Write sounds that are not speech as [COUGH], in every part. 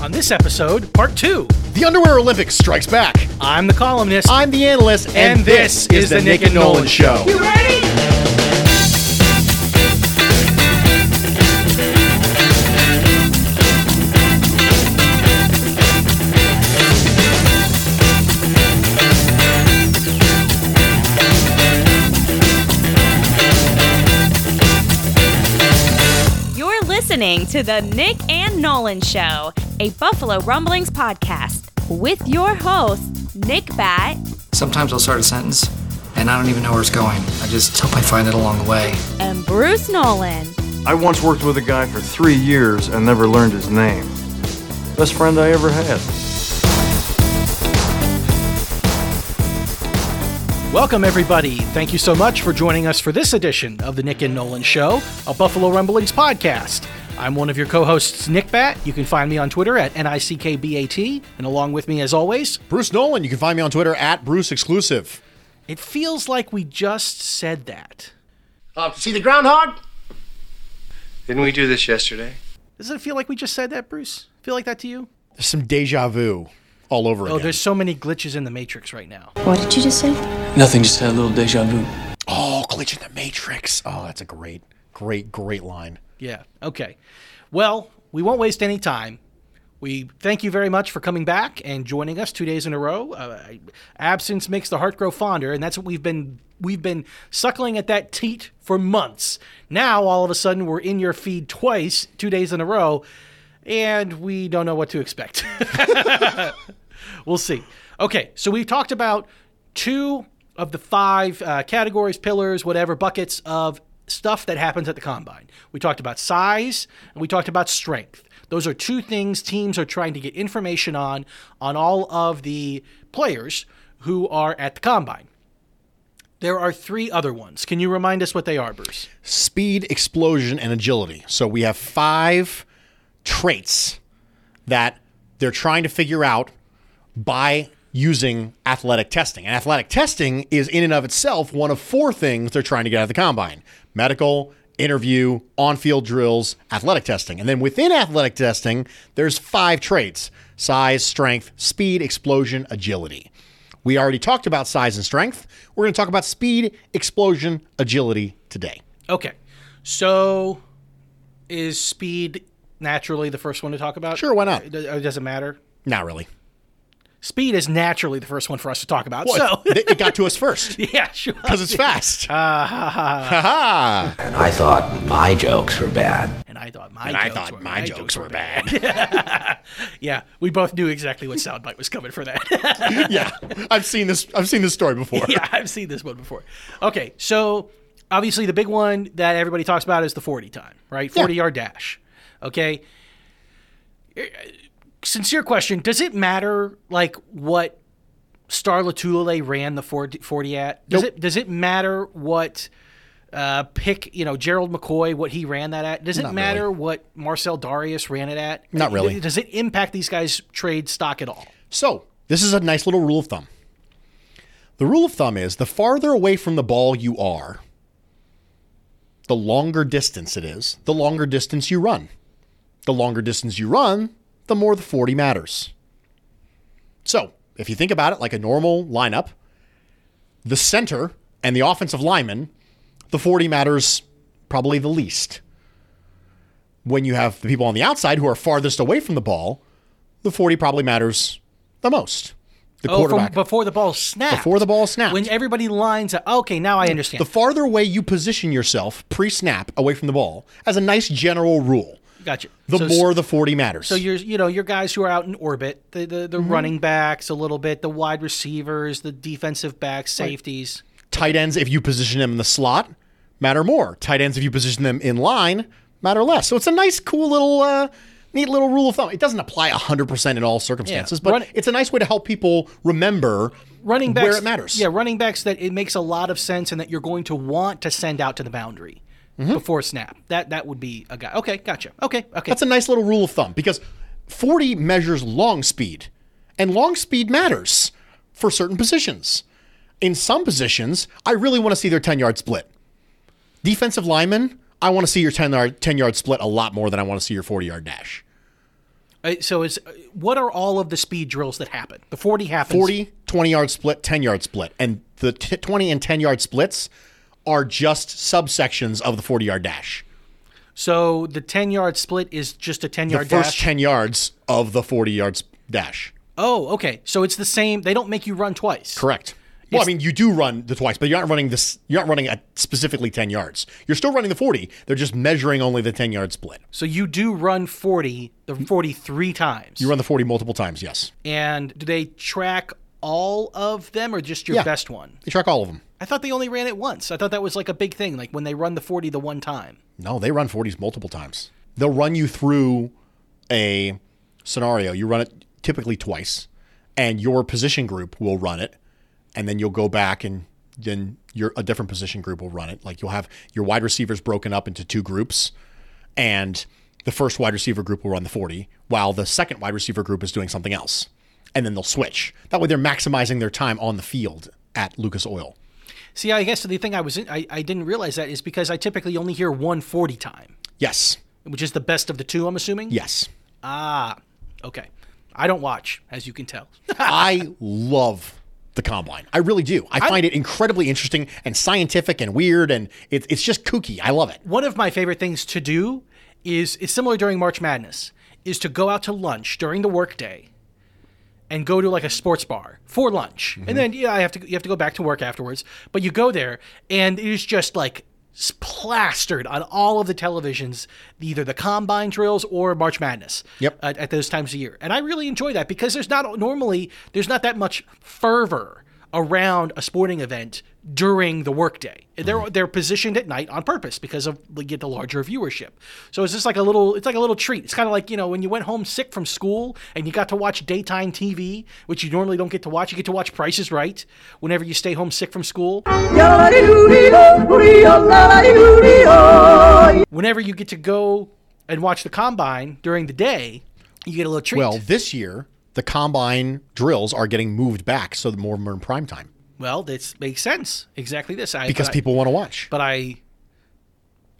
On this episode, part two, The Underwear Olympics strikes back. I'm the columnist. I'm the analyst, And this is the Nick and Nolan Show. You ready? You're listening to the Nick and Nolan Show, a Buffalo Rumblings podcast with your host, Nick Bat Sometimes I'll start a sentence and I don't even know where it's going. I just hope I find it along the way. and Bruce Nolan. I once worked with a guy for three years and never learned his name. Best friend I ever had. Welcome, everybody. Thank you so much for joining us for this edition of the Nick and Nolan Show, a Buffalo Rumblings podcast. I'm one of your co hosts, Nick Bat. You can find me on Twitter at NICKBAT, and along with me, as always, Bruce Nolan. You can find me on Twitter at Bruce Exclusive. it feels like we just said that. Uh, see the groundhog? Didn't we do this yesterday? Does it feel like we just said that, Bruce? Feel like that to you? There's some deja vu all over Oh, again. there's so many glitches in the Matrix right now. What did you just say? Nothing, just had a little deja vu. oh, glitch in the Matrix. Oh, that's a great, great, great line. Yeah. Okay. Well, we won't waste any time. We thank you very much for coming back and joining us two days in a row. Uh, absence makes the heart grow fonder, and that's what we've been we've been suckling at that teat for months. Now all of a sudden we're in your feed twice, two days in a row, and we don't know what to expect. [LAUGHS] we'll see. Okay, so we've talked about two of the five uh, categories, pillars, whatever buckets of stuff that happens at the combine. We talked about size and we talked about strength. Those are two things teams are trying to get information on on all of the players who are at the combine. There are three other ones. Can you remind us what they are, Bruce? Speed, explosion, and agility. So we have five traits that they're trying to figure out by using athletic testing. And athletic testing is in and of itself one of four things they're trying to get out of the combine medical, interview, on field drills, athletic testing. And then within athletic testing, there's five traits size, strength, speed, explosion, agility. We already talked about size and strength. We're going to talk about speed, explosion, agility today. Okay. So is speed naturally the first one to talk about? Sure, why not? It it doesn't matter. Not really. Speed is naturally the first one for us to talk about. Well, so it, it got to us first [LAUGHS] yeah, sure. because it's fast. [LAUGHS] Ah, Ha ha. And I thought my jokes were bad. And I thought my And I jokes thought were, my jokes were bad. [LAUGHS] Yeah, we both knew exactly what soundbite was coming for that. yeah, I've seen this. I've seen this story before. yeah, I've seen this one before. Okay, so obviously the big one that everybody talks about is the 40 time, right? 40 yard dash. Okay. Sincere question: Does it matter like what Star Lotulelei ran the 40, 40 at? Does Nope. it does it matter what uh, pick you know Gerald McCoy what he ran that at? Does it Not matter really. what Marcell Dareus ran it at? Not really. Does it impact these guys' trade stock at all? So this is a nice little rule of thumb. The rule of thumb is the farther away from the ball you are, the longer distance it is, the longer distance you run. The longer distance you run, the more the 40 matters. So, if you think about it like a normal lineup, the center and the offensive lineman, the 40 matters probably the least. When you have the people on the outside who are farthest away from the ball, the 40 probably matters the most. The Oh, from quarterback. before the ball snaps. Before the ball snapped. When everybody lines up. Okay, now I understand. the farther away you position yourself pre snap away from the ball, as a nice general rule, gotcha. the So- more the 40 matters. So you're, you know, your guys who are out in orbit, the the, the Mm-hmm. running backs a little bit, the wide receivers, the defensive backs, safeties. Tight ends, if you position them in the slot, matter more. Tight ends, if you position them in line, matter less. So it's a nice, cool little, uh, neat little rule of thumb. It doesn't apply 100% in all circumstances, but Run- it's a nice way to help people remember Running backs, where it matters. Yeah, running backs that it makes a lot of sense and that you're going to want to send out to the boundary before snap. That that would be a guy. Okay, gotcha. Okay, okay. Mm-hmm. That's a nice little rule of thumb because 40 measures long speed, and long speed matters for certain positions. In some positions, I really want to see their 10 yard split. Defensive linemen, I want to see your 10 yard, 10 yard split a lot more than I want to see your 40 yard dash. Uh, so is uh, what are all of the speed drills that happen? The 40 happens. 40, 20 yard split, 10 yard split. And the t- 20 and 10 yard splits are just subsections of the 40 yard dash. So the 10 yard split is just a ten-yard. The yard first dash. 10 yards of the 40 yards dash. oh, okay. So it's the same. They don't make you run twice. Correct. Well, I mean, you do run the twice, but you're not running this. You're not running at specifically 10 yards. You're still running the 40. They're just measuring only the 10 yard split. So you do run 40, the 43 times. You run the 40 multiple times, yes. and do they track all of them or just your Yeah. best one? They track all of them. I thought they only ran it once. I thought that was like a big thing, like when they run the 40 the one time. No, they run 40s multiple times. They'll run you through a scenario. You run it typically twice, and your position group will run it, and then you'll go back and then your a different position group will run it. Like you'll have your wide receivers broken up into two groups, and the first wide receiver group will run the 40, while the second wide receiver group is doing something else. And then they'll switch. That way they're maximizing their time on the field at Lucas Oil. See, I guess the thing I was in, I, I didn't realize that is because I typically only hear 140 time, Yes. which is the best of the two, I'm assuming. Yes. Ah, okay. I don't watch, as you can tell. [LAUGHS] I love the combine. I really do. I find it incredibly interesting and scientific and weird, and it, it's just kooky. I love it. One of my favorite things to do is it's similar during March Madness is to go out to lunch during the workday and go to like a sports bar for lunch. Mm-hmm. And then yeah, I have to you have to go back to work afterwards, but you go there and it is just like plastered on all of the televisions either the combine drills or March Madness. Yep. At, at those times of year. And I really enjoy that because there's not normally there's not that much fervor around a sporting event during the workday. They're mm-hmm. they're positioned at night on purpose because of we get the larger viewership. So it's just like a little it's like a little treat. It's kind of like, you know, when you went home sick from school and you got to watch daytime TV, which you normally don't get to watch. You get to watch Prices Right whenever you stay home sick from school. Whenever you get to go and watch the combine during the day, you get a little treat. Well, this year, the combine drills are getting moved back so more of them are in prime time Well, that makes sense. Exactly this. I, because but I- people want to watch. but I,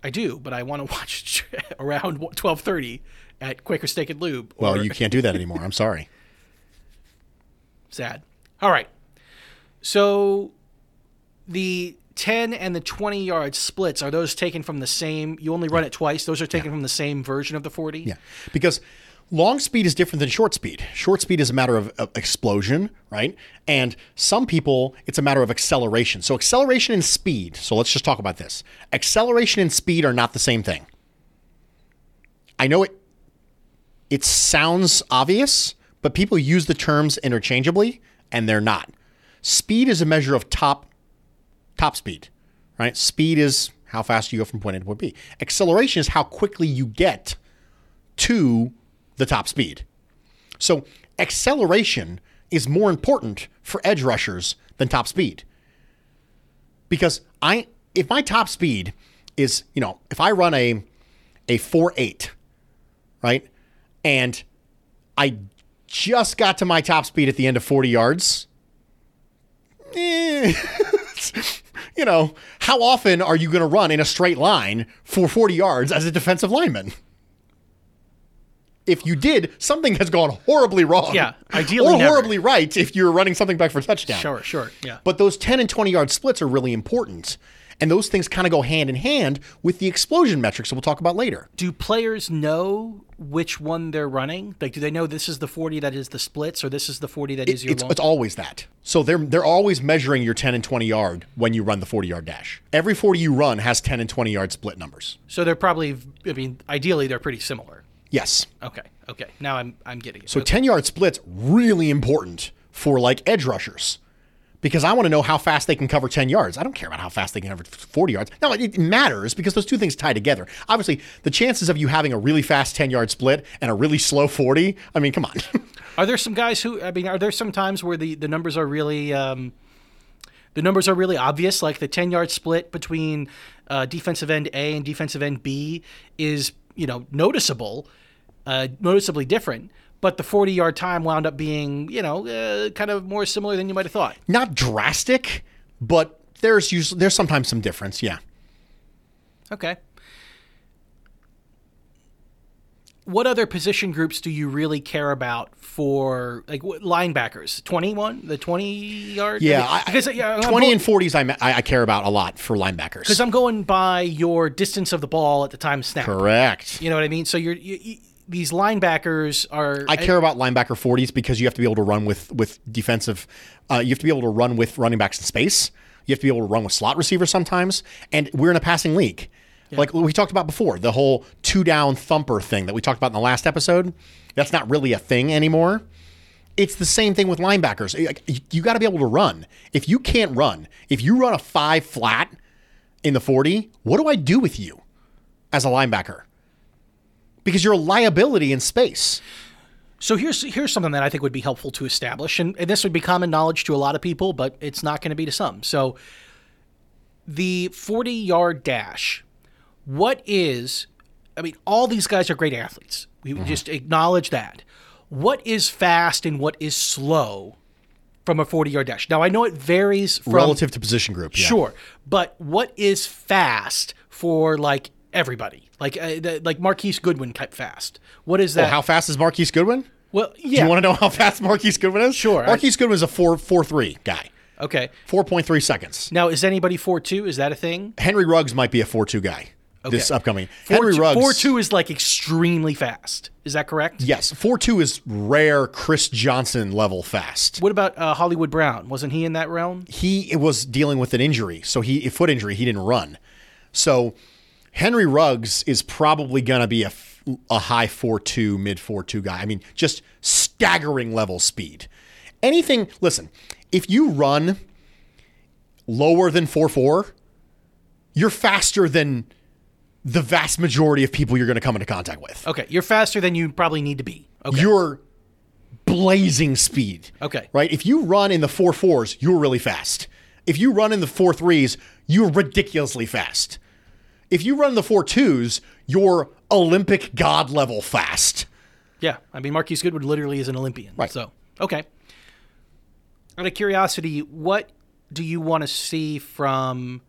I do, but I want to [LAUGHS] watch [LAUGHS] around twelve thirty at Quaker Steak and Lube. Well, you can't do that anymore. I'm sorry. [LAUGHS] sad. All right, so the ten and the twenty yard splits are those taken from the same? You only run it twice. Those are taken from the same version of the forty. Yeah, because long speed is different than short speed. Short speed is a matter of, of explosion, right? And some people, it's a matter of acceleration. So acceleration and speed. So let's just talk about this. Acceleration and speed are not the same thing. I know it. It sounds obvious, but people use the terms interchangeably, and they're not. Speed is a measure of top top speed, right? Speed is how fast you go from point A to point B. Acceleration is how quickly you get to the top speed. So acceleration is more important for edge rushers than top speed. Because I if my top speed is, you know, if I run a a 4-8, right? And I just got to my top speed at the end of 40 yards. eh, [LAUGHS] you know, how often are you going to run in a straight line for 40 yards as a defensive lineman? If you did, something has gone horribly wrong. Yeah, ideally Or never. horribly right if you're running something back for touchdown. Sure, sure, yeah. But those 10 and 20 yard splits are really important. And those things kind of go hand in hand with the explosion metrics that we'll talk about later. Do players know which one they're running? Like, do they know this is the forty that is the splits, or this is the forty that is your It's, long? it's always that. So they're they're always measuring your 10 and 20 yard when you run the 40 yard dash. Every 40 you run has 10 and 20 yard split numbers. so they're probably. I mean, ideally, they're pretty similar. Yes. Okay, okay. Now I'm I'm getting it. So Okay. 10 yard splits really important for like edge rushers because I want to know how fast they can cover 10 yards. I don't care about how fast they can cover 40 yards. Now, it matters because those two things tie together. Obviously, the chances of you having a really fast 10 yard split and a really slow 40, I mean, come on. [LAUGHS] Are there some guys who? I mean, are there some times where the the numbers are really um, the numbers are really obvious? Like the ten yard split between uh, defensive end A and defensive end B is you know noticeable, uh, noticeably different. But the forty yard time wound up being you know uh, kind of more similar than you might have thought. Not drastic, but there's usually there's sometimes some difference, yeah. Okay. What other position groups do you really care about for like linebackers? Twenty one, the twenty yard. Yeah, I, because yeah, I'm twenty going- and forties, I, I I care about a lot for linebackers. Because I'm going by your distance of the ball at the time snap. correct. You know what I mean? So you're you, you, these linebackers are. I care about linebacker forties because you have to be able to run with with defensive. Uh, you have to be able to run with running backs in space. You have to be able to run with slot receivers sometimes, and we're in a passing league. Like we talked about before, the whole two down thumper thing that we talked about in the last episode. That's not really a thing anymore. It's the same thing with linebackers. You, got to be able to run. If you can't run, if you run a five flat in the 40, what do I do with you as a linebacker? Because you're a liability in space. So here's here's something that I think would be helpful to establish, and, and this would be common knowledge to a lot of people, but it's not going to be to some. So the 40 yard dash, what is? I mean, all these guys are great athletes. We would just acknowledge that. What is fast and what is slow from a 40 yard dash? Now I know it varies from relative to position group. yeah. Sure, but what is fast for like everybody? Like uh, the, like Marquise Goodwin type fast. What is Oh, that? how fast is Marquise Goodwin? well, yeah. Do you want to know how fast Marquise Goodwin is? Sure, I- Marquise Goodwin is a four four three guy. okay. Four point three seconds. Now, is anybody four two? Is that a thing? Henry Ruggs might be a four two guy. This upcoming Four Henry two, Ruggs. Four two is like extremely fast. Is that correct? Yes, four two is rare Chris Johnson level fast. What about uh, Hollywood Brown? Wasn't he in that realm? He was dealing with an injury, so he a foot injury. He didn't run. So Henry Ruggs is probably going to be a a high four two, mid four two guy. I mean, just staggering level speed. Anything. Listen, if you run lower than four four, you're faster than the vast majority of people you're going to come into contact with. Okay, you're faster than you probably need to be. Okay. You're blazing speed. Okay. Right? If you run in the four fours, you're really fast. If you run in the four threes, you're ridiculously fast. If you run in the four twos, you're Olympic god level fast. Yeah, I mean Marquise Goodwin literally is an Olympian. Right. So okay. Out of curiosity, what do you want to see from,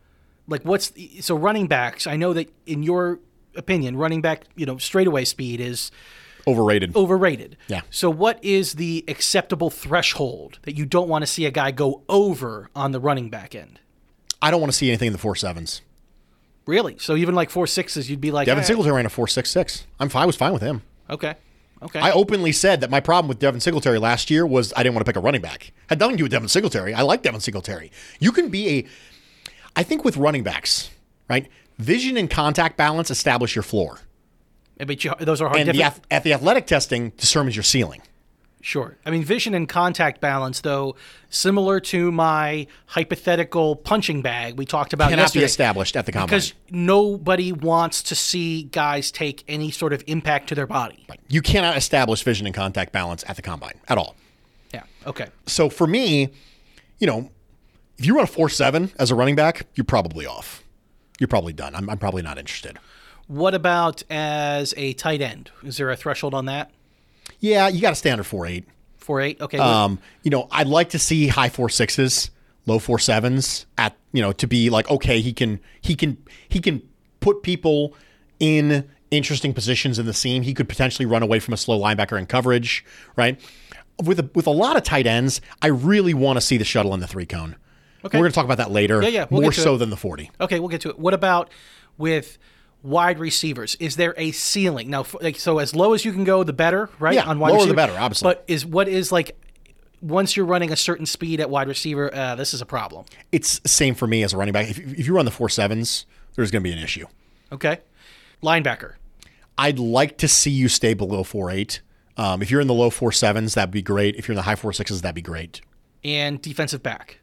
like, what's so running backs? I know that in your opinion, running back, you know, straightaway speed is Overrated. overrated. Yeah. So what is the acceptable threshold that you don't want to see a guy go over on the running back end? I don't want to see anything in the four sevens. Really? So even like four sixes, you'd be like, Devin "Eh, Singletary ran a four six six. I'm fine. I was fine with him. Okay. Okay. I openly said that my problem with Devin Singletary last year was I didn't want to pick a running back. Had nothing to do with Devin Singletary. I like Devin Singletary. You can be a, I think with running backs, right? Vision and contact balance establish your floor, but you, those are hard. and the, ath- at the athletic testing determines your ceiling. Sure. I mean, vision and contact balance, though, similar to my hypothetical punching bag we talked about Cannot be established at the combine. because nobody wants to see guys take any sort of impact to their body. you cannot establish vision and contact balance at the combine at all. Yeah. Okay. So for me, you know, if you run a four seven as a running back, you're probably off. You're probably done. I'm, I'm probably not interested. What about as a tight end? Is there a threshold on that? Yeah, you got to stay under four eight. Four eight. Okay. Um, you know, I'd like to see high four sixes, low four sevens at you know to be like okay, he can he can he can put people in interesting positions in the seam. He could potentially run away from a slow linebacker in coverage, right? With a, with a lot of tight ends, I really want to see the shuttle in the three cone. Okay. We're going to talk about that later. Yeah, yeah, we'll more so it. than the forty. Okay, we'll get to it. What about with wide receivers? Is there a ceiling now? Like, so as low as you can go, the better, right? Yeah, on wide lower the better, obviously. But is what is like once you're running a certain speed at wide receiver, uh, this is a problem. It's same for me as a running back. If, if you run the four sevens, there's going to be an issue. Okay, linebacker. I'd like to see you stay below four eight. Um, if you're in the low four sevens, that'd be great. If you're in the high four sixes, that'd be great. and defensive back.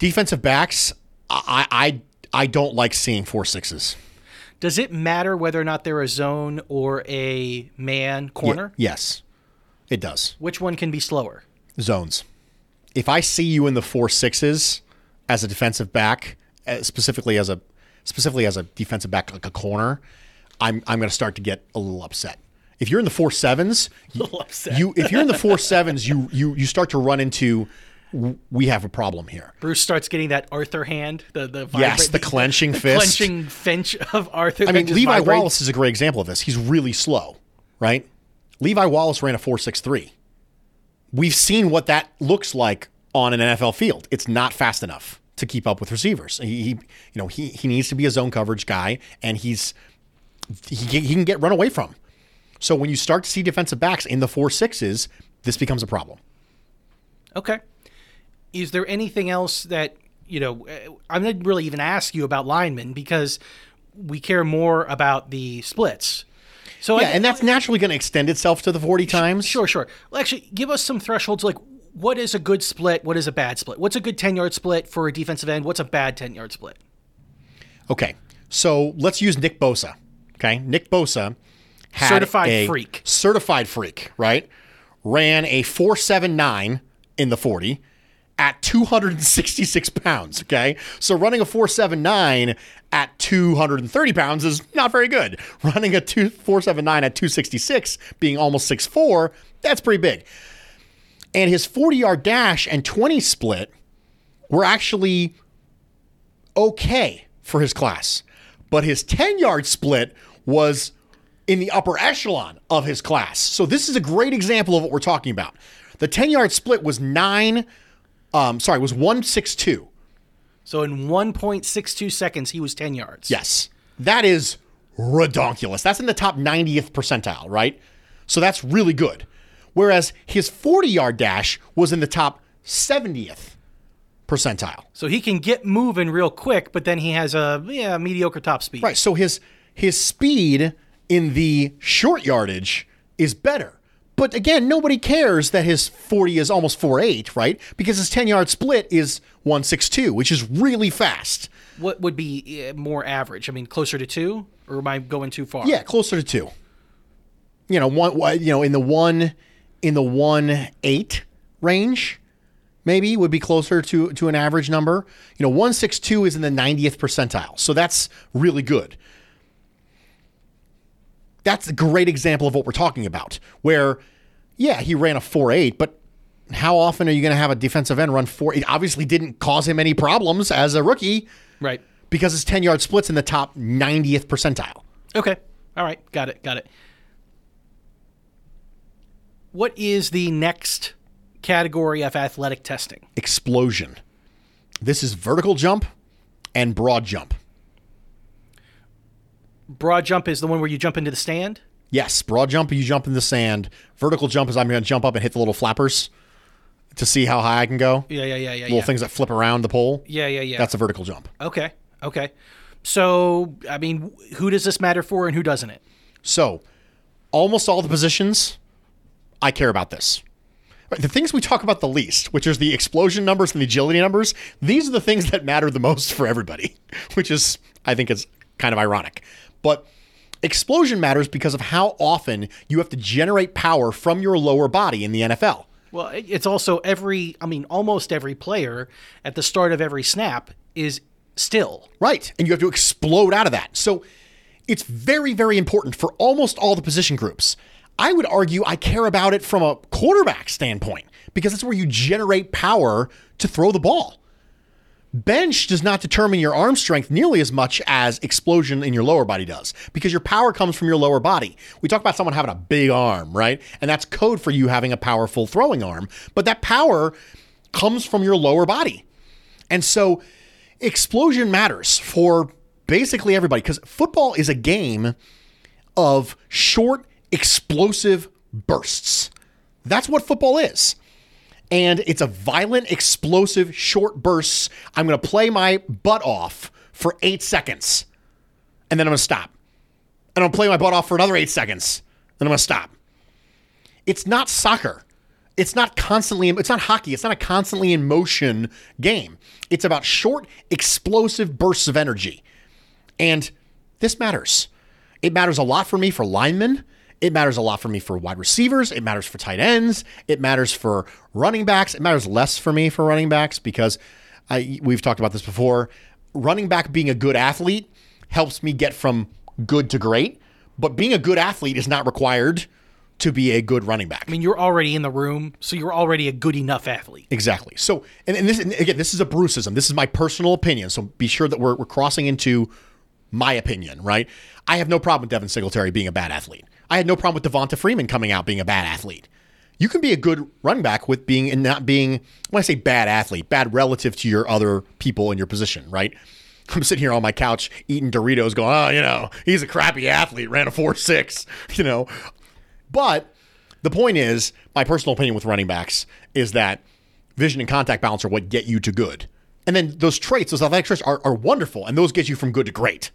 Defensive backs, I I I don't like seeing four sixes. Does it matter whether or not they're a zone or a man corner? Ye- yes, it does. Which one can be slower? Zones. If I see you in the four sixes as a defensive back, uh, specifically as a specifically as a defensive back like a corner, I'm I'm going to start to get a little upset. If you're in the four sevens, [LAUGHS] you, little upset. you if you're in the four sevens, you you you start to run into we have a problem here. Bruce starts getting that Arthur hand. The the Yes, the clenching the fist. clenching finch of Arthur. I mean, Levi vibrates. Wallace is a great example of this. He's really slow, right? Levi Wallace ran a 4.63. We've seen what that looks like on an NFL field. It's not fast enough to keep up with receivers. He, he you know, he he needs to be a zone coverage guy, and he's he, he can get run away from. So when you start to see defensive backs in the four sixes, this becomes a problem. Okay. Is there anything else that you know? uh, I'm not really even ask you about linemen because we care more about the splits. So Yeah, I, and that's naturally going to extend itself to the 40 times. Sure, sure. Well, actually, give us some thresholds. Like, what is a good split? What is a bad split? What's a good ten yard split for a defensive end? What's a bad ten yard split? Okay, so let's use Nick Bosa. Okay, Nick Bosa had Certified a freak. certified freak, right? Ran a four seven nine in the forty at two hundred and sixty six pounds. Okay, so running a four seven nine at two hundred and thirty pounds is not very good. [LAUGHS] Running a 479 at two sixty six, being almost six four, that's pretty big. And his forty yard dash and twenty split were actually okay for his class. But his 10 yard split was in the upper echelon of his class. So this is a great example of what we're talking about. The 10 yard split was nine, um, sorry, was 162. So in 1.62 seconds, he was 10 yards. Yes. That is redonkulous. That's in the top 90th percentile, right? So that's really good. Whereas his 40 yard dash was in the top 70th percentile. So he can get moving real quick, but then he has a yeah mediocre top speed. Right. So his his speed in the short yardage is better. But again, nobody cares that his 40 is almost 4.8, right? Because his 10 yard split is 1.62, which is really fast. What would be uh, more average? I mean, closer to two, or am I going too far? Yeah, closer to two. You know, one. one- You know, in the one, in the one eight range, maybe would be closer to to an average number. You know, one six two is in the ninetieth percentile, so that's really good. That's a great example of what we're talking about. Where, yeah, he ran a four eight, but how often are you going to have a defensive end run four? It obviously didn't cause him any problems as a rookie Right. because his ten yard splits in the top ninetieth percentile. Okay. All right. Got it. Got it. What is the next category of athletic testing? explosion. This is vertical jump and broad jump. Broad jump is the one where you jump into the stand. Yes, broad jump, you jump in the sand. Vertical jump is I'm going to jump up and hit the little flappers to see how high I can go. Yeah, yeah, yeah, yeah. Little yeah. things that flip around the pole. Yeah, yeah, yeah. That's a vertical jump. okay. Okay. So, I mean, who does this matter for and who doesn't it? So, almost all the positions, I care about this. The things we talk about the least, which is the explosion numbers and the agility numbers, these are the things that matter the most for everybody, [LAUGHS] which is, I think, is kind of ironic. But explosion matters because of how often you have to generate power from your lower body in the NFL. Well, it's also every, I mean, almost every player at the start of every snap is still. Right. And you have to explode out of that. So it's very, very important for almost all the position groups. I would argue I care about it from a quarterback standpoint because that's where you generate power to throw the ball. Bench does not determine your arm strength nearly as much as explosion in your lower body does because your power comes from your lower body. We talk about someone having a big arm, right? And that's code for you having a powerful throwing arm, but that power comes from your lower body. And so explosion matters for basically everybody because football is a game of short, explosive bursts. That's what football is. And it's a violent, explosive, short bursts. I'm going to play my butt off for eight seconds, and then I'm going to stop. And I'm going to play my butt off for another eight seconds, then I'm going to stop. It's not soccer. It's not constantly, it's not hockey. It's not a constantly in motion game. It's about short, explosive bursts of energy. And this matters. It matters a lot for me for linemen. It matters a lot for me for wide receivers. It matters for tight ends. It matters for running backs. It matters less for me for running backs because I, we've talked about this before. Running back being a good athlete helps me get from good to great, but being a good athlete is not required to be a good running back. I mean, you're already in the room, so you're already a good enough athlete. Exactly. So, and, and this and again, this is a Bruceism. This is my personal opinion. So be sure that we're, we're crossing into my opinion, right? I have no problem with Devin Singletary being a bad athlete. I had no problem with Devonta Freeman coming out being a bad athlete. You can be a good running back with being and not being, when I say bad athlete, bad relative to your other people in your position, right? [LAUGHS] I'm sitting here on my couch eating Doritos going, oh, you know, he's a crappy athlete, ran a 4 6, [LAUGHS] you know. But the point is, my personal opinion with running backs is that vision and contact balance are what get you to good. And then those traits, those athletic traits are, are wonderful, and those get you from good to great.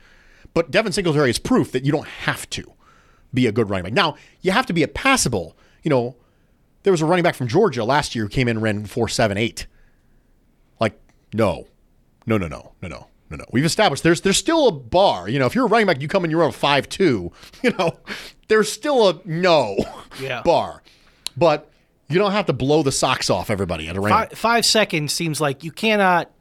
But Devin Singletary is proof that you don't have to be a good running back. Now, you have to be a passable. You know, there was a running back from Georgia last year who came in and ran 4.78. Like, no, no, no, no, no, no, no, no. We've established there's there's still a bar. You know, if you're a running back, you come in, you run a five two. [LAUGHS] You know, there's still a no [LAUGHS] Yeah. bar, but you don't have to blow the socks off everybody at a running. Five, five seconds seems like you cannot.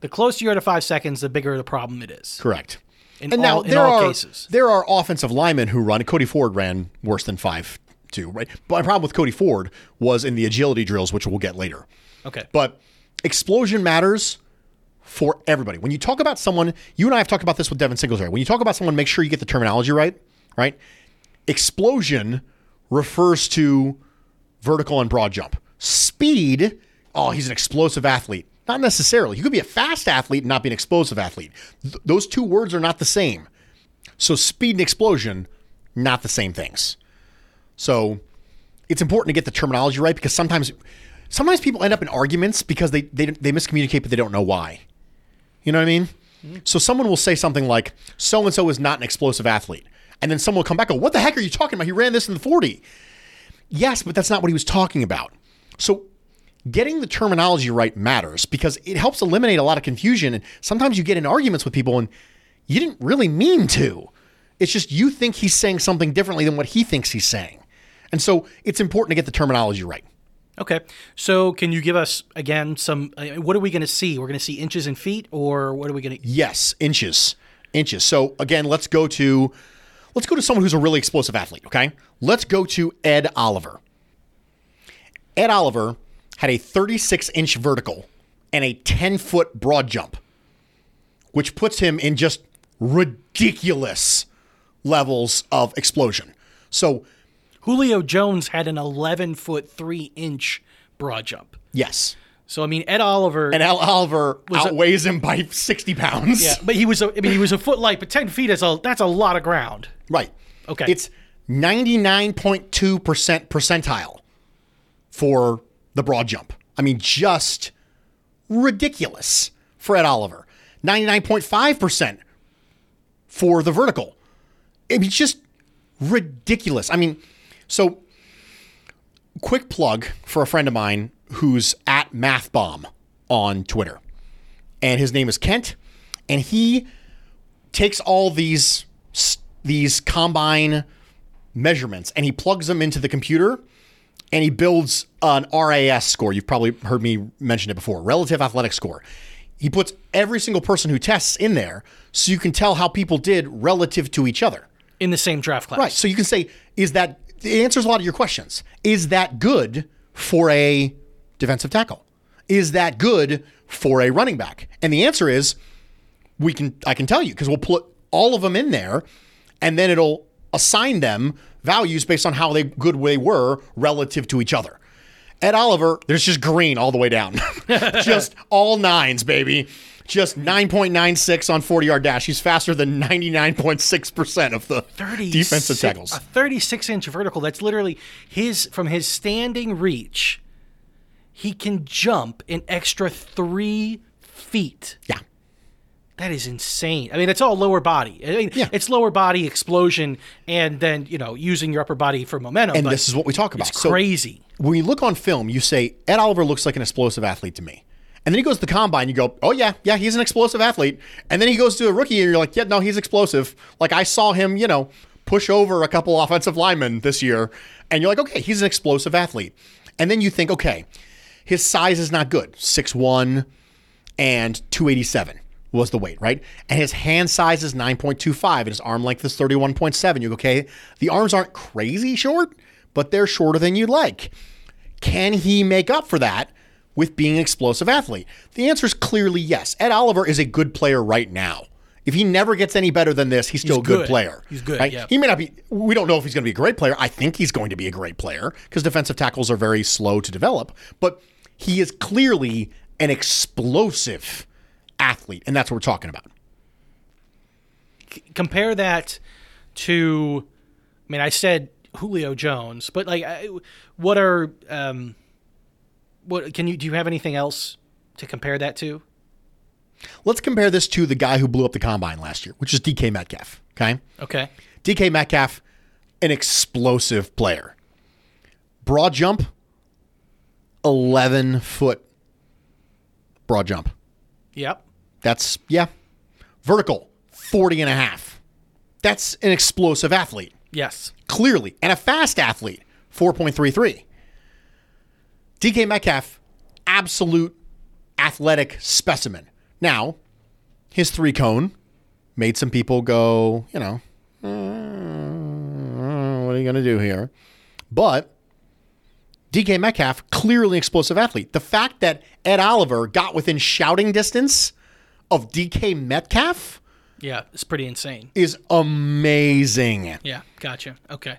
The closer you are to five seconds, the bigger the problem it is. Correct. In and all- now in there are cases. there are offensive linemen who run. Cody Ford ran worse than five two. Right. But my problem with Cody Ford was in the agility drills, which we'll get later. Okay. But explosion matters for everybody. When you talk about someone, you and I have talked about this with Devin Singletary. When you talk about someone, make sure you get the terminology right. Right. Explosion refers to vertical and broad jump. Speed, oh, he's an explosive athlete. Not necessarily. You could be a fast athlete and not be an explosive athlete. Th- those two words are not the same. So speed and explosion, not the same things. So it's important to get the terminology right because sometimes sometimes people end up in arguments because they they, they miscommunicate but they don't know why. You know what I mean? Mm-hmm. So someone will say something like, so and so is not an explosive athlete. And then someone will come back and go, What the heck are you talking about? He ran this in the 40. Yes, but that's not what he was talking about. So getting the terminology right matters because it helps eliminate a lot of confusion. And sometimes you get in arguments with people and you didn't really mean to. It's just you think he's saying something differently than what he thinks he's saying. And so it's important to get the terminology right. Okay. So can you give us again some? uh, What are we going to see? We're going to see inches and feet, or what are we going to? Yes, inches. Inches. So again, let's go to let's go to someone who's a really explosive athlete, okay? Let's go to Ed Oliver. Ed Oliver had a 36 inch vertical and a 10 foot broad jump, which puts him in just ridiculous levels of explosion. So, Julio Jones had an 11 foot three inch broad jump. yes. So I mean, Ed Oliver. And Ed Oliver outweighs him by 60 pounds. yeah, but he was. A, I mean, he was a foot light, but 10 feet is a that's a lot of ground. Right. Okay. It's 99.2% percentile for the broad jump. I mean, just ridiculous for Ed Oliver. 99.5% for the vertical. I mean, just ridiculous. I mean, so quick plug for a friend of mine who's at MathBomb on Twitter. And his name is Kent. And he takes all these these combine measurements and he plugs them into the computer and he builds an RAS score. You've probably heard me mention it before, relative athletic score. He puts every single person who tests in there so you can tell how people did relative to each other. in the same draft class. Right. So you can say, is that it answers a lot of your questions. Is that good for a defensive tackle? Is that good for a running back? And the answer is we can I can tell you because we'll put all of them in there and then it'll assign them values based on how they good they were relative to each other. Ed Oliver, there's just green all the way down. [LAUGHS] just all nines, baby. Just 9.96 on 40 yard dash. He's faster than 99.6% of the 36 defensive tackles. A 36 inch vertical. That's literally his from his standing reach. He can jump an extra three feet. Yeah. That is insane. I mean, it's all lower body. I mean, Yeah. it's lower body explosion, and then you know using your upper body for momentum. And this is what we talk about. It's So- crazy. when you look on film, you say Ed Oliver looks like an explosive athlete to me. And then he goes to the combine, you go, oh yeah, yeah, he's an explosive athlete. And then he goes to a rookie, and you're like, yeah, no, he's explosive. Like I saw him, you know, push over a couple offensive linemen this year, and you're like, okay, he's an explosive athlete. And then you think, okay, his size is not good, 6'1 and 287 was the weight, right? And his hand size is 9.25 and his arm length is 31.7. You go, okay, the arms aren't crazy short, but they're shorter than you'd like. Can he make up for that with being an explosive athlete? The answer is clearly yes. Ed Oliver is a good player right now. If he never gets any better than this, he's still a good, good. player. He's good, right? yeah. He may not be. We don't know if he's going to be a great player. I think he's going to be a great player because defensive tackles are very slow to develop. But he is clearly an explosive athlete, and that's what we're talking about. compare that to I mean I said Julio Jones, but like I, what are um what can you do you have anything else to compare that to? Let's compare this to the guy who blew up the combine last year, which is DK Metcalf. Okay. Okay. DK Metcalf, an explosive player. Broad jump, 11 foot broad jump. Yep. That's, yeah. Vertical, 40 and a half. That's an explosive athlete, Yes. clearly, and a fast athlete, 4.33. DK Metcalf, absolute athletic specimen. Now, his three cone made some people go, you know, "Uh, what are you going to do here? But DK Metcalf, clearly explosive athlete. The fact that Ed Oliver got within shouting distance of DK Metcalf Yeah, it's pretty insane. is amazing. Yeah, gotcha. Okay.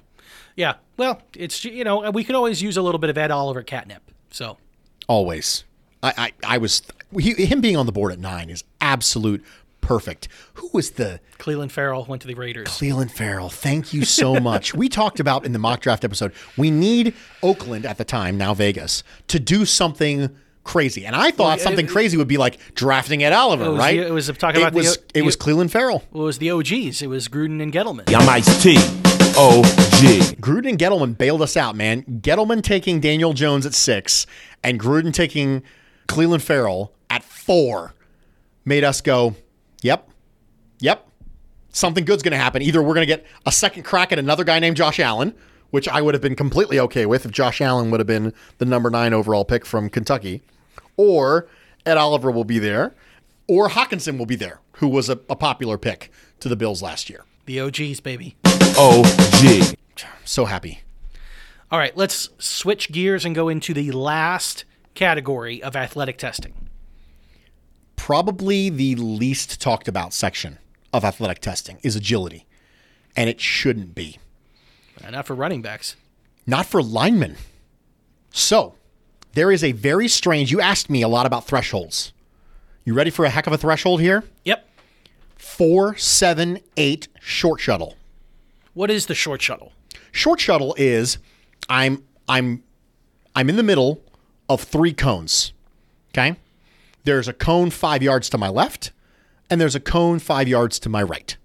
Yeah. Well, it's you know, we could always use a little bit of Ed Oliver catnip. So, Always. I, I, I was, he, him being on the board at nine is absolute perfect. Who was the Clelin Ferrell went to the Raiders. Clelin Ferrell? Thank you so [LAUGHS] much. we talked about in the mock draft episode, we need Oakland at the time, now Vegas, to do something crazy. And I thought Well, something it- craey would be like drafting Ed Oliver, It was right? the- it was talking about the- was, it was the- Clelin Ferrell. Well, it was the OGs. It was Gruden and Gettleman. I'm Ice T. OG. Gruden and Gettleman bailed us out, man. Gettleman taking Daniel Jones at six and Gruden taking Clelin Ferrell at four made us go, yep, yep, something good's going to happen. Either we're going to get a second crack at another guy named Josh Allen, which I would have been completely okay with if Josh Allen would have been the number nine overall pick from Kentucky, or Ed Oliver will be there, or Hockenson will be there, who was a, a popular pick to the Bills last year. The OGs, baby. OG. So happy. All right, let's switch gears and go into the last category of athletic testing. probably the least talked about section of athletic testing is agility. And it shouldn't be. Not for running backs. Not for linemen. So, there is a very strange, you asked me a lot about thresholds. You ready for a heck of a threshold here? Yep. Four, seven, eight short shuttle. What is the short shuttle? Short shuttle is I'm I'm I'm in the middle of three cones. Okay? There's a cone 5 yards to my left and there's a cone 5 yards to my right.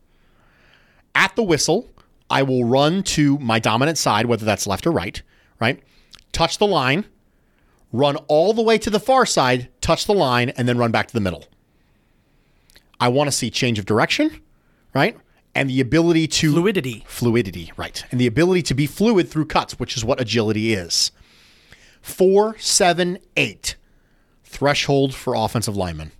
At the whistle, I will run to my dominant side whether that's left or right, right? Touch the line, run all the way to the far side, touch the line and then run back to the middle. I want to see change of direction, right? And the ability to Fluidity. Fluidity, right. And the ability to be fluid through cuts, which is what agility is. Four, seven, eight. Threshold for offensive linemen.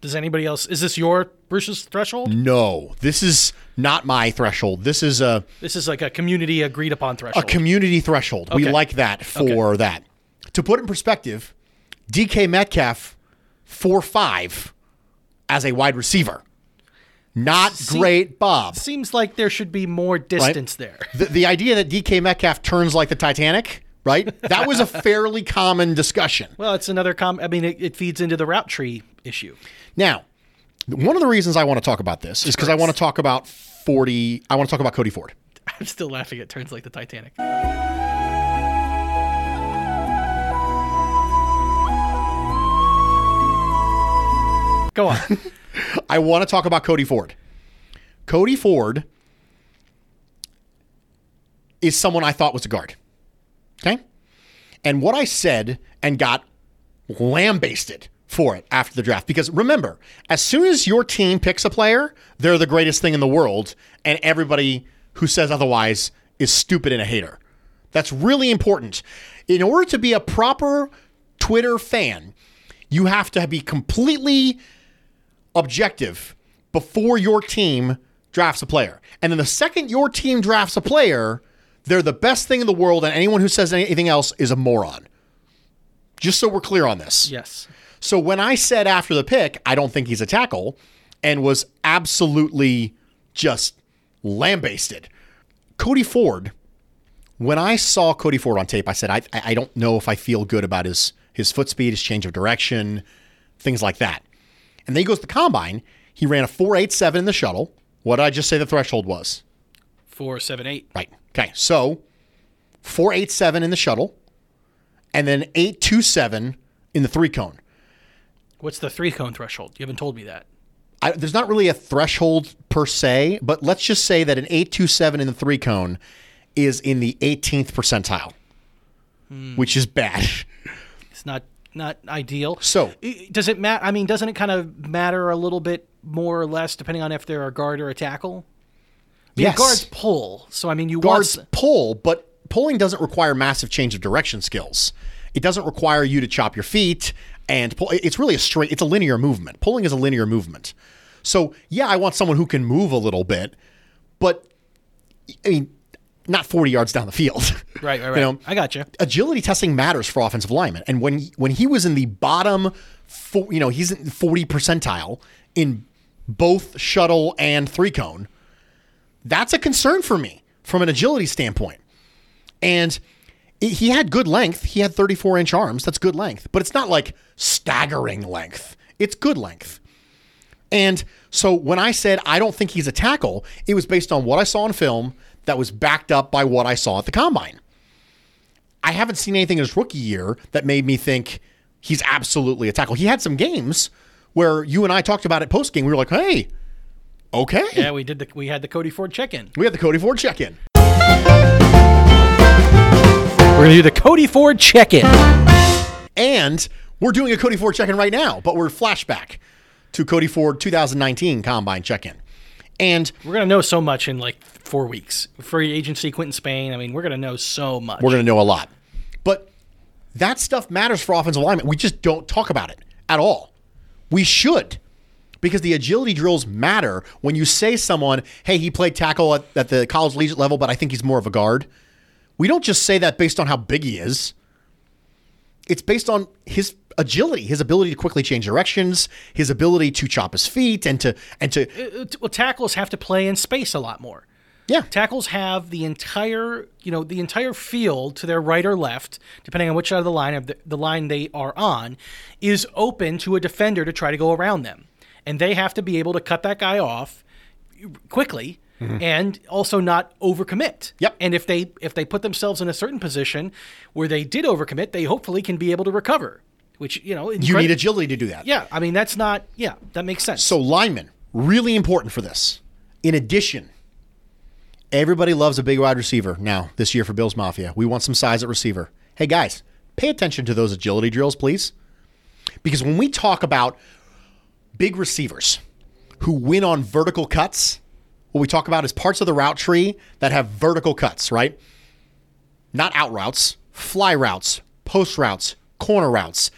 Does anybody else? Is this your Bruce's threshold? No, this is not my threshold. This is a, This is like a community agreed upon threshold. a community threshold. We like that for that. To put in perspective, DK Metcalf, four five as a wide receiver. Not See- great, Bob. Seems like there should be more distance there. The, the idea that DK Metcalf turns like the Titanic, right? That was a fairly common discussion. Well, it's another com. I mean, it, it feeds into the route tree issue. Now, one of the reasons I want to talk about this is because I want to talk about 40, I want to talk about Cody Ford. I'm still laughing at turns like the Titanic. Go on. [LAUGHS] I want to talk about Cody Ford. Cody Ford is someone I thought was a guard. Okay? And what I said and got lambasted for it after the draft. Because remember, as soon as your team picks a player, they're the greatest thing in the world, and everybody who says otherwise is stupid and a hater. That's really important. In order to be a proper Twitter fan, you have to be completely objective before your team drafts a player. And then the second your team drafts a player, they're the best thing in the world, and anyone who says anything else is a moron. Just so we're clear on this. yes. So when I said after the pick, I don't think he's a tackle, and was absolutely just lambasted. Cody Ford, when I saw Cody Ford on tape, I said, I, I don't know if I feel good about his, his foot speed, his change of direction, things like that. And then he goes to the combine. He ran a 4.87 in the shuttle. What did I just say the threshold was? Four, seven, eight. Right. Okay. So 487 in the shuttle and then 827 in the three cone. What's the three cone threshold? You haven't told me that. I, there's not really a threshold per se, but let's just say that an 827 in the three cone is in the 18th percentile, hmm. which is bad. It's not not ideal. So- does it matter? I mean, doesn't it kind of matter a little bit more or less depending on if they're a guard or a tackle? I mean, Yes. guards pull, so I mean, you Guards want pull, but pulling doesn't require massive change of direction skills. It doesn't require you to chop your feet and pull. It's really a straight, it's a linear movement. Pulling is a linear movement. So, yeah, I want someone who can move a little bit, but I mean, not 40 yards down the field. right, [LAUGHS] right, right. You know, I got you. agility testing matters for offensive linemen. And when when he was in the bottom, four, you know, he's in 40 percentile in both shuttle and three cone. That's a concern for me from an agility standpoint. And it- he had good length. He had 34 inch arms. That's good length, but it's not like staggering length. It's good length. And so when I said I don't think he's a tackle, it was based on what I saw in film that was backed up by what I saw at the combine. I haven't seen anything in his rookie year that made me think he's absolutely a tackle. He had some games where you and I talked about it post game. We were like, hey, okay. Yeah, we did the we had the Cody Ford check in. We had the Cody Ford check in. We're gonna do the Cody Ford check in. And we're doing a Cody Ford check in right now, but we're flashback to Cody Ford 2019 combine check in. And We're gonna know so much in like four weeks. Free agency, Quinton Spain. I mean, we're gonna know so much. we're going to know a lot. But that stuff matters for offensive alignment. We just don't talk about it at all. We should. Because the agility drills matter when you say someone, hey, he played tackle at, at the college collegiate level, but I think he's more of a guard. We don't just say that based on how big he is. It's based on his agility, his ability to quickly change directions, his ability to chop his feet and to and to Uh, well, tackles have to play in space a lot more. yeah. Tackles have the entire, you know, the entire field to their right or left, depending on which side of the line of the, the line they are on, is open to a defender to try to go around them, and they have to be able to cut that guy off quickly Mm-hmm. and also not overcommit. Yep. And if they if they put themselves in a certain position where they did overcommit, they hopefully can be able to recover. Which you know, You need agility to do that. Yeah, I mean that's not. Yeah, that makes sense. So linemen, really important for this. In addition, everybody loves a big wide receiver now this year for Bills Mafia. We want some size at receiver. Hey guys, pay attention to those agility drills, please. Because when we talk about big receivers who win on vertical cuts, what we talk about is parts of the route tree that have vertical cuts, right? Not out routes, fly routes, post routes, corner routes.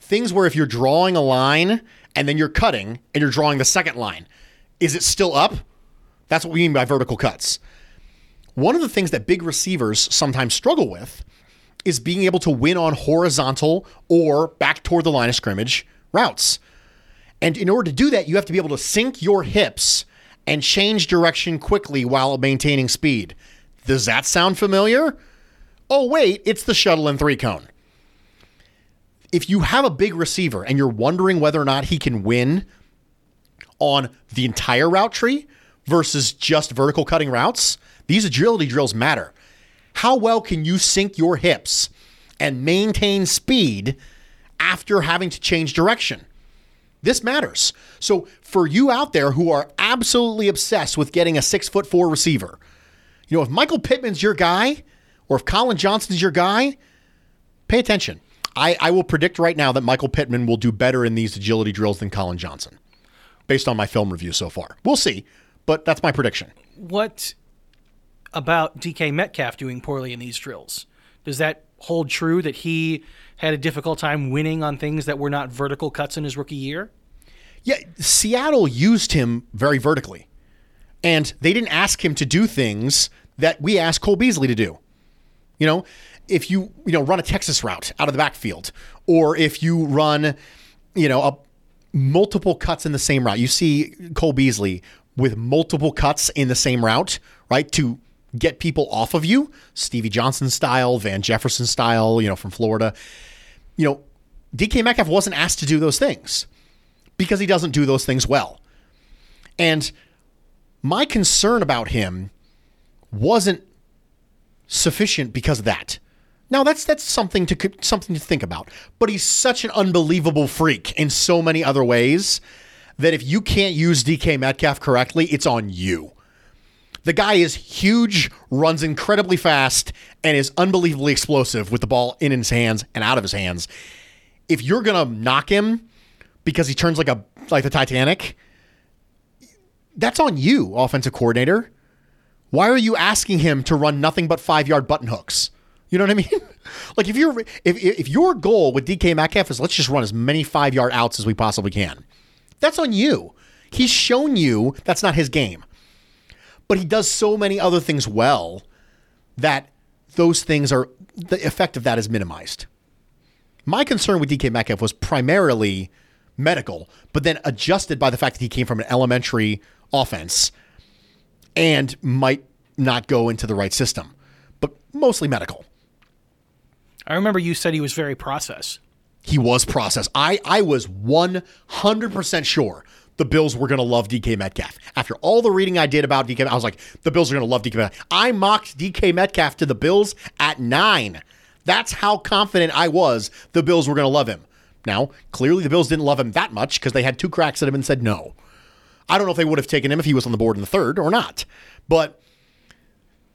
Things where if you're drawing a line and then you're cutting and you're drawing the second line, is it still up? That's what we mean by vertical cuts. One of the things that big receivers sometimes struggle with is being able to win on horizontal or back toward the line of scrimmage routes. And in order to do that, you have to be able to sink your hips and change direction quickly while maintaining speed. Does that sound familiar? Oh, wait, it's the shuttle and three cone. If you have a big receiver and you're wondering whether or not he can win on the entire route tree versus just vertical cutting routes, these agility drills matter. How well can you sink your hips and maintain speed after having to change direction? This matters. So for you out there who are absolutely obsessed with getting a six foot four receiver, you know, if Michael Pittman's your guy or if Collin Johnson's your guy, pay attention. I, I will predict right now that Michael Pittman will do better in these agility drills than Collin Johnson, based on my film review so far. We'll see, but that's my prediction. what about DK Metcalf doing poorly in these drills? Does that hold true that he had a difficult time winning on things that were not vertical cuts in his rookie year? Yeah, Seattle used him very vertically. And they didn't ask him to do things that we asked Cole Beasley to do. You know, if you, you know, run a Texas route out of the backfield, or if you run, you know, a multiple cuts in the same route. You see Cole Beasley with multiple cuts in the same route, right? To get people off of you, Stevie Johnson style, Van Jefferson style, you know, from Florida. You know, DK Metcalf wasn't asked to do those things because he doesn't do those things well. And my concern about him wasn't sufficient because of that. Now that's that's something to something to think about. But he's such an unbelievable freak in so many other ways that if you can't use DK Metcalf correctly, it's on you. The guy is huge, runs incredibly fast, and is unbelievably explosive with the ball in his hands and out of his hands. If you're gonna knock him because he turns like a like the Titanic, that's on you, offensive coordinator. Why are you asking him to run nothing but five yard button hooks? You know what I mean? [LAUGHS] like if you're if if your goal with DK Metcalf is let's just run as many five yard outs as we possibly can, that's on you. He's shown you that's not his game, but he does so many other things well that those things are the effect of that is minimized. My concern with DK Metcalf was primarily medical, but then adjusted by the fact that he came from an elementary offense and might not go into the right system, but mostly medical. I remember you said he was very process. He was process. I, I was 100% sure the Bills were going to love DK Metcalf. After all the reading I did about DK, I was like, the Bills are going to love DK Metcalf. I mocked DK Metcalf to the Bills at nine. That's how confident I was the Bills were going to love him. Now, clearly the Bills didn't love him that much because they had two cracks at him and said no. I don't know if they would have taken him if he was on the board in the third or not. But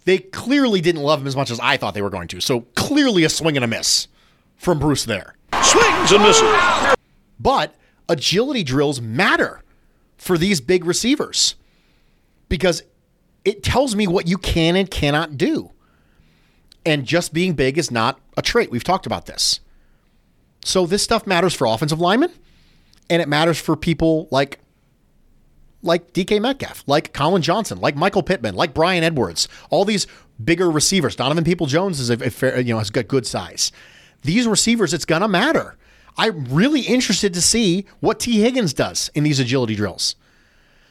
they clearly didn't love him as much as I thought they were going to. So clearly a swing and a miss from Bruce there. Swings and misses. But agility drills matter for these big receivers because it tells me what you can and cannot do. And just being big is not a trait. We've talked about this. So this stuff matters for offensive linemen and it matters for people like like DK Metcalf, like Collin Johnson, like Michael Pittman, like Bryan Edwards, all these bigger receivers. Donovan Peoples-Jones is a, a fair, you know has got good size. These receivers, it's gonna matter. I'm really interested to see what Tee Higgins does in these agility drills.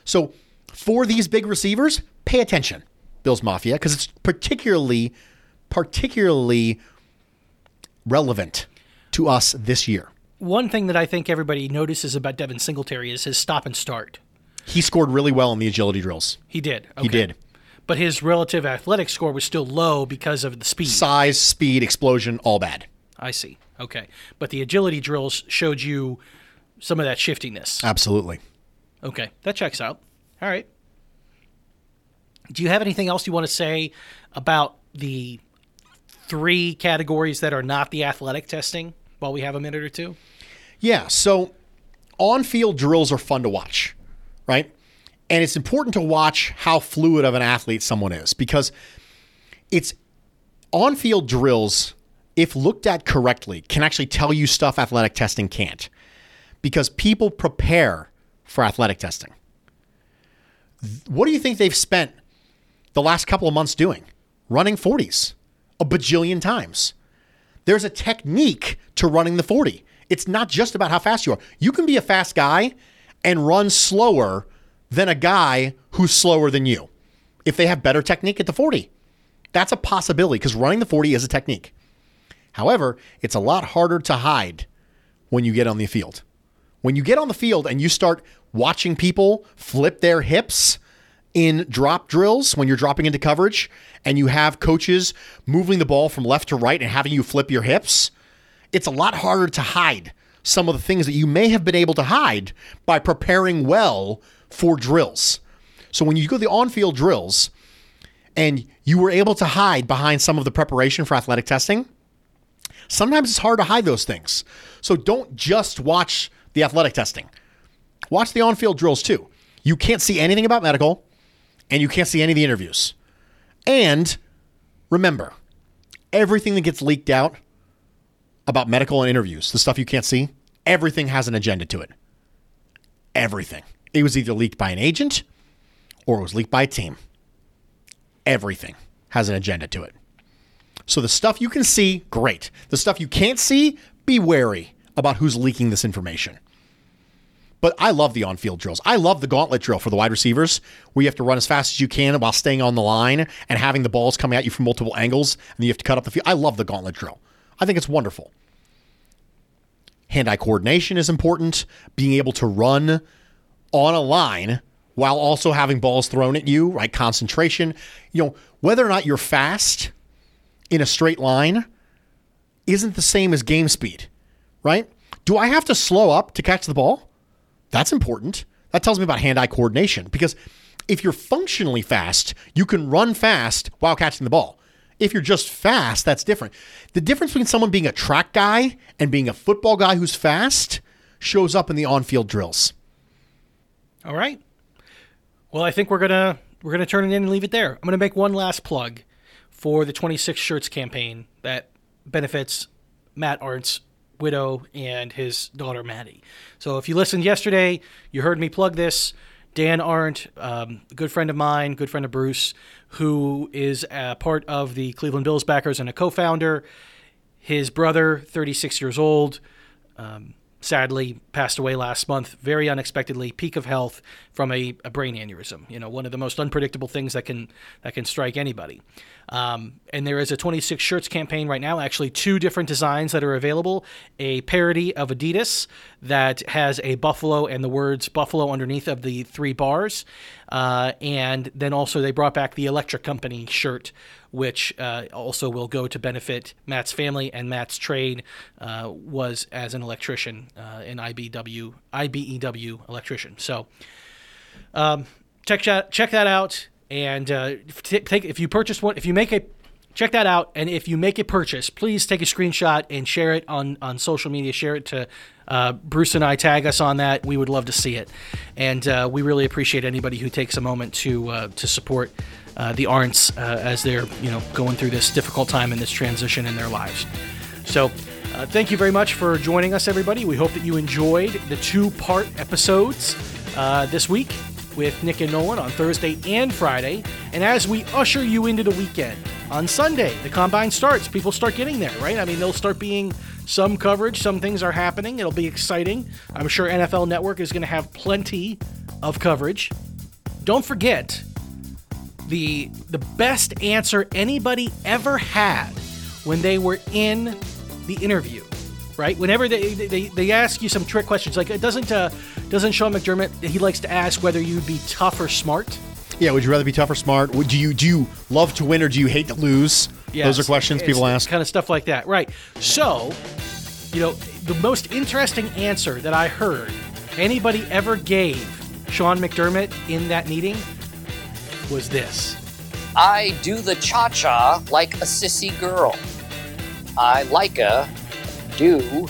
So for these big receivers, pay attention, Bills Mafia, because it's particularly, particularly relevant to us this year. One thing that I think everybody notices about Devin Singletary is his stop and start. He scored really well in the agility drills. He did. He did. But his relative athletic score was still low because of the speed. Size, speed, explosion, all bad. I see. Okay. But the agility drills showed you some of that shiftiness. Absolutely. Okay. That checks out. All right. Do you have anything else you want to say about the three categories that are not the athletic testing while we have a minute or two? Yeah. So on field drills are fun to watch right? And it's important to watch how fluid of an athlete someone is because it's on field drills, if looked at correctly, can actually tell you stuff athletic testing can't because people prepare for athletic testing. What do you think they've spent the last couple of months doing? Running 40s a bajillion times. There's a technique to running the 40. It's not just about how fast you are. You can be a fast guy and run slower than a guy who's slower than you if they have better technique at the 40. That's a possibility because running the 40 is a technique. However, it's a lot harder to hide when you get on the field. When you get on the field and you start watching people flip their hips in drop drills when you're dropping into coverage and you have coaches moving the ball from left to right and having you flip your hips, it's a lot harder to hide some of the things that you may have been able to hide by preparing well for drills. So when you go to the on field drills and you were able to hide behind some of the preparation for athletic testing, sometimes it's hard to hide those things. So don't just watch the athletic testing, watch the on field drills too. You can't see anything about medical and you can't see any of the interviews. And remember, everything that gets leaked out about medical and interviews, the stuff you can't see, everything has an agenda to it. Everything. It was either leaked by an agent or it was leaked by a team. Everything has an agenda to it. So the stuff you can see, great. The stuff you can't see, be wary about who's leaking this information. But I love the on-field drills. I love the gauntlet drill for the wide receivers, where you have to run as fast as you can while staying on the line and having the balls coming at you from multiple angles, and you have to cut up the field. I love the gauntlet drill. I think it's wonderful. Hand-eye coordination is important. Being able to run on a line while also having balls thrown at you, right? Concentration. You know, whether or not you're fast in a straight line isn't the same as game speed, right? Do I have to slow up to catch the ball? That's important. That tells me about hand eye coordination because if you're functionally fast, you can run fast while catching the ball. If you're just fast, that's different. The difference between someone being a track guy and being a football guy who's fast shows up in the on field drills. All right. Well, I think we're gonna we're gonna turn it in and leave it there. I'm gonna make one last plug for the 26 shirts campaign that benefits Matt Arndt's widow and his daughter Maddie. So if you listened yesterday, you heard me plug this. Dan Arndt, um, a good friend of mine, good friend of Bruce, who is a part of the Cleveland Bills backers and a co-founder. His brother, 36 years old, um, sadly passed away last month, very unexpectedly, peak of health from a, a, brain aneurysm. You know, one of the most unpredictable things that can that can strike anybody. Um, and there is a 26 shirts campaign right now, actually two different designs that are available. A parody of Adidas that has a buffalo and the words buffalo underneath of the three bars. Uh, and then also they brought back the Electric Company shirt, which uh, also will go to benefit Matt's family and Matt's trade uh, was as an electrician, uh, an IBW IBEW electrician. So um, check check that out and uh, take if you purchase one if you make a check that out and if you make a purchase please take a screenshot and share it on on social media. Share it to uh, bruce and i. Tag us on that. We would love to see it. And uh, we really appreciate anybody who takes a moment to uh, to support uh, the Arndts uh, as they're you know going through this difficult time and this transition in their lives. So uh, thank you very much for joining us everybody. We hope that you enjoyed the two part episodes this week with Nick and Nolan on Thursday and Friday. And as we usher you into the weekend, on Sunday, the combine starts. People start getting there, right? I mean, there'll start being some coverage, some things are happening. It'll be exciting. I'm sure NFL Network is going to have plenty of coverage. Don't forget the the best answer anybody ever had when they were in the interview right? Whenever they, they, they ask you some trick questions, like doesn't uh, doesn't Sean McDermott he likes to ask whether you'd be tough or smart. Yeah, would you rather be tough or smart? Would do you do you love to win or do you hate to lose? Yes, Those are questions people ask. Kind of stuff like that, right? So, you know, the most interesting answer that I heard anybody ever gave Sean McDermott in that meeting was this. I do the cha cha like a sissy girl. I like a do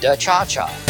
the cha cha.